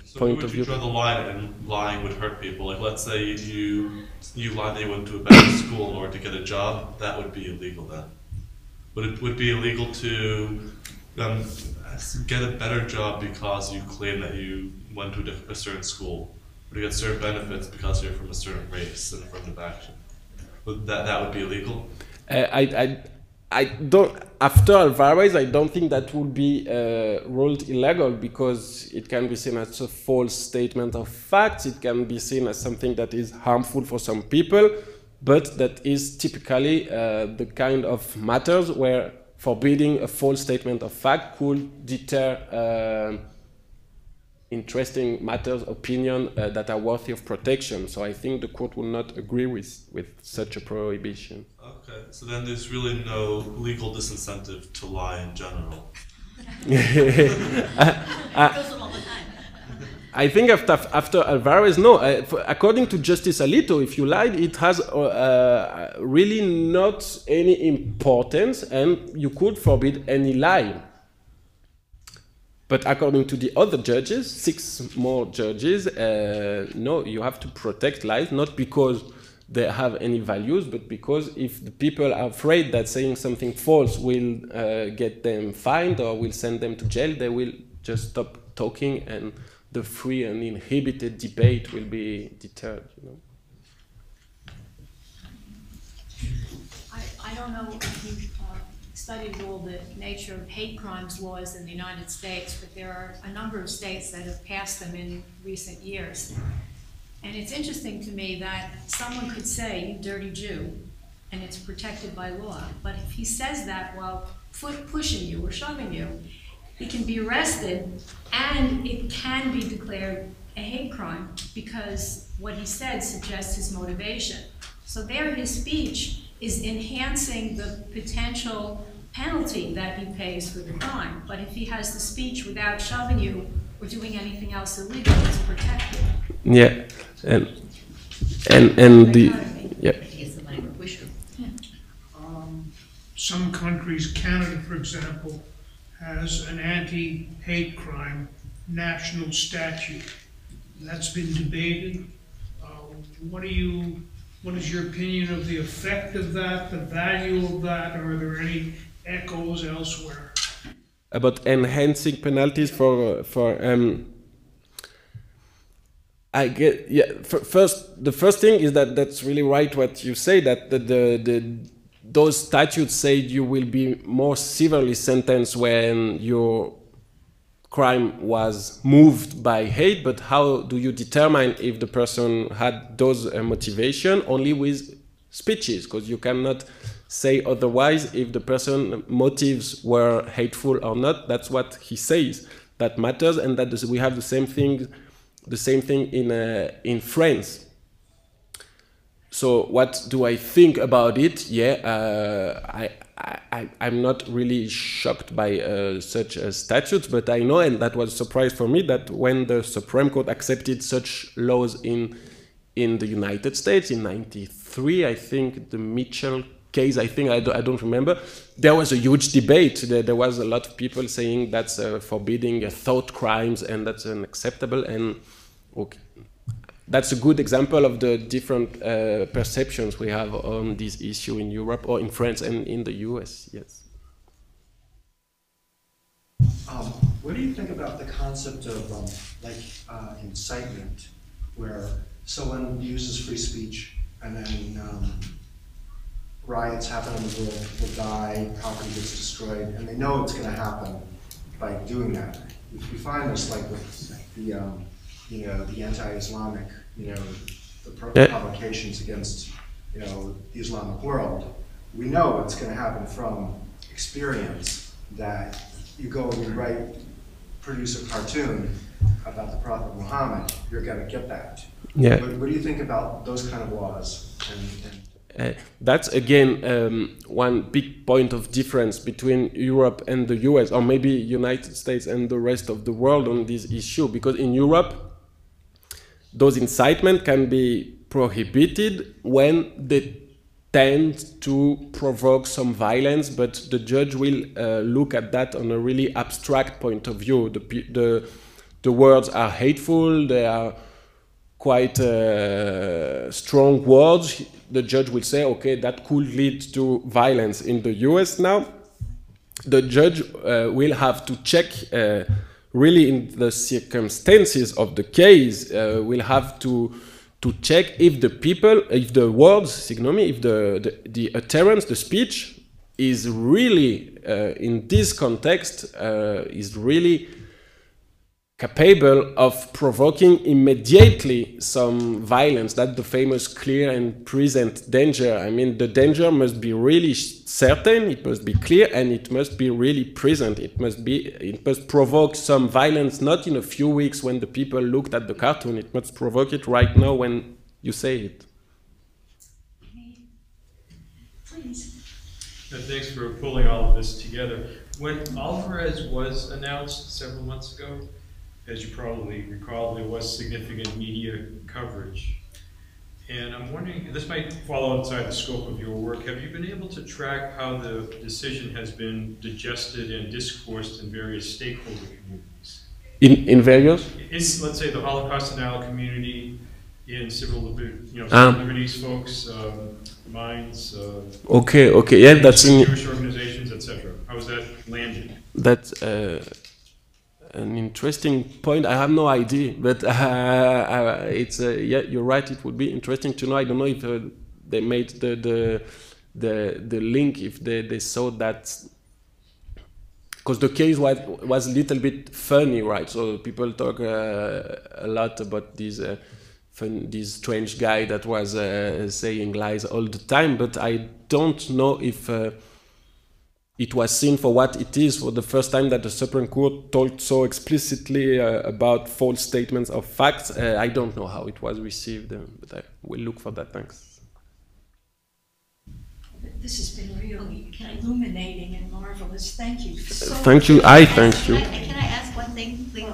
G: So
B: point of
G: would you
B: view.
G: draw the line in lying would hurt people? Like, let's say you you lied that you went to a bad school in order to get a job. That would be illegal then. Would it would be illegal to um, get a better job because you claim that you went to a, certain school? Would you get certain benefits because you're from a certain race and affirmative action? Would that that would be illegal?
B: Uh, I, I, I don't. After Alvarez, I don't think that would be uh, ruled illegal because it can be seen as a false statement of facts. It can be seen as something that is harmful for some people, but that is typically uh, the kind of matters where forbidding a false statement of fact could deter. Uh, interesting matters, opinion uh, that are worthy of protection. So I think the court will not agree with, with such a prohibition.
G: Okay, so then there's really no legal disincentive to lie in general.
E: It goes on all the time.
B: I think after, after Alvarez, no. Uh, according to Justice Alito, if you lied, it has uh, uh, really not any importance, and you could forbid any lie. But according to the other judges, six more judges, uh, no, you have to protect lies, not because they have any values, but because if the people are afraid that saying something false will uh, get them fined or will send them to jail, they will just stop talking and the free and inhibited debate will be deterred. You know?
H: I, I don't know if uh, studied all the nature of hate crimes laws in the United States, but there are a number of states that have passed them in recent years. And it's interesting to me that someone could say, you dirty Jew, and it's protected by law. But if he says that while pushing you or shoving you, he can be arrested and it can be declared a hate crime because what he said suggests his motivation. So there his speech is enhancing the potential penalty that he pays for the crime. But if he has the speech without shoving you or doing anything else illegal, it's protected.
B: Yeah, and and and the yeah.
E: To get somebody to.
I: Um, Some countries, Canada, for example, has an anti-hate crime national statute. That's been debated. Uh, What do you, what is your opinion of the effect of that, the value of that? Are there any echoes elsewhere?
B: about enhancing penalties for for um I get yeah first the first thing is that that's really right what you say that the, the the those statutes say you will be more severely sentenced when your crime was moved by hate but how do you determine if the person had those uh, motivation only with speeches because you cannot say otherwise if the person motives were hateful or not. That's what he says. That matters and that we have the same thing the same thing in uh, in France. So what do I think about it? Yeah, uh, I, I, I'm not really shocked by uh, such a statute, but I know, and that was a surprise for me, that when the Supreme Court accepted such laws in in the United States in '93, I think the Mitchell case, I think I, do, don't remember, there was a huge debate. There, there was a lot of people saying that's uh, forbidding uh, thought crimes and that's unacceptable, and okay that's a good example of the different uh, perceptions we have on this issue in Europe or in France and in the US. Yes.
J: Um, what do you think about the concept of um, like uh, incitement, where someone uses free speech and then um, riots happen in the world, people die, property gets destroyed, and they know it's going to happen by doing that. We find this like with the um, you know the anti-Islamic you know the pro- provocations against you know the Islamic world. We know it's going to happen from experience that you go and you write, produce a cartoon about the Prophet Muhammad, you're going to get that.
B: Yeah.
J: What, what do you think about those kind of laws? And, and
B: Uh, that's again um, one big point of difference between Europe and the US, or maybe United States and the rest of the world on this issue. Because in Europe, those incitement can be prohibited when they tend to provoke some violence, but the judge will uh, look at that on a really abstract point of view. The, the the words are hateful, they are quite uh, strong words, the judge will say, okay, that could lead to violence. In the US now, the judge uh, will have to check uh, really in the circumstances of the case, uh, will have to to check if the people, if the words, signomy, if the, the, the utterance, the speech is really, uh, in this context, uh, is really capable of provoking immediately some violence. That's the famous clear and present danger. I mean, the danger must be really certain, it must be clear, and it must be really present. It must be, it must provoke some violence, not in a few weeks when the people looked at the cartoon. It must provoke it right now when you say it.
A: Please.
K: thanks for pulling all of this together. When Alvarez was announced several months ago, as you probably recall, there was significant media coverage. And I'm wondering, this might fall outside the scope of your work. Have you been able to track how the decision has been digested and discoursed in various stakeholder communities?
B: In, in various?
K: In, let's say, the Holocaust denial community, in civil, you know,
B: um,
K: liberties folks, um, minds. Uh,
B: okay, okay, yeah, that's in
K: Jewish organizations, etc. How How is that landed?
B: That's. Uh, an interesting point. I have no idea, but uh, uh, it's uh, yeah, you're right. It would be interesting to know. I don't know if uh, they made the the the the link if they, they saw that because the case was was a little bit funny, right? So people talk uh, a lot about this. Uh, fun, this strange guy that was saying lies all the time, but I don't know if it was seen for what it is for the first time that the Supreme Court talked so explicitly uh, about false statements of facts. Uh, I don't know how it was received, uh, but I will look for that. Thanks.
A: This has been really illuminating and marvelous. Thank you. So
B: thank you. I thank you.
E: Can I, can I ask one thing, please?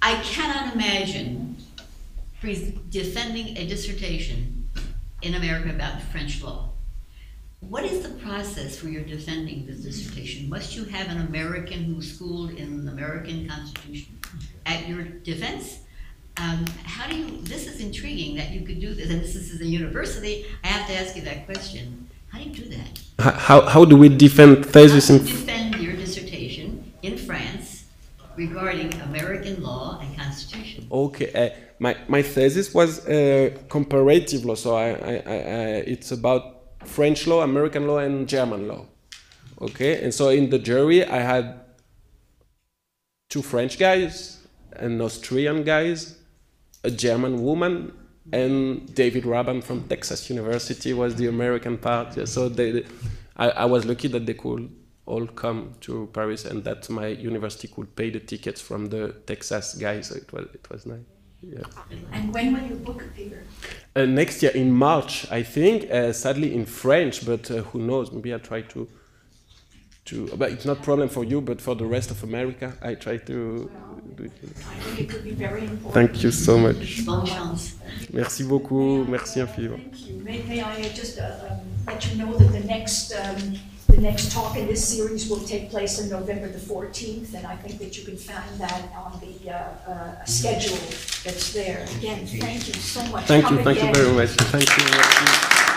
E: I cannot imagine defending a dissertation in America about French law. What is the process for your defending the dissertation? Must you have an American who's schooled in the American Constitution at your defense? Um, how do you, this is intriguing that you could do this, and this is a university, I have to ask you that question. How do you do that?
B: How, how do we defend thesis
E: how do you defend your dissertation in France regarding American law and Constitution?
B: Okay, uh, my, my thesis was uh, comparative law, so I, I, I, it's about French law, American law, and German law. Okay, and so in the jury, I had two French guys, an Austrian guys, a German woman, and David Rabban from Texas University was the American part. Yeah, so they, I, I was lucky that they could all come to Paris, and that my university could pay the tickets from the Texas guys. So it was it was nice. Yeah.
A: And when will your book appear?
B: Uh, next year in March, I think. Uh, sadly in French, but uh, who knows? Maybe I try to. To, but it's not problem for you, but for the rest of America, I try to
A: well, do it. I think it could be very important.
B: Thank you so much.
E: Chance.
B: Merci beaucoup. Merci infiniment.
A: Thank you. May, may I just uh, um, let you know that the next. Um, the next talk in this series will take place on November the 14th, and I think that you can find that on the uh, uh, schedule that's there. Again, thank you so much.
B: Thank Come you, thank again. you very much. Thank you.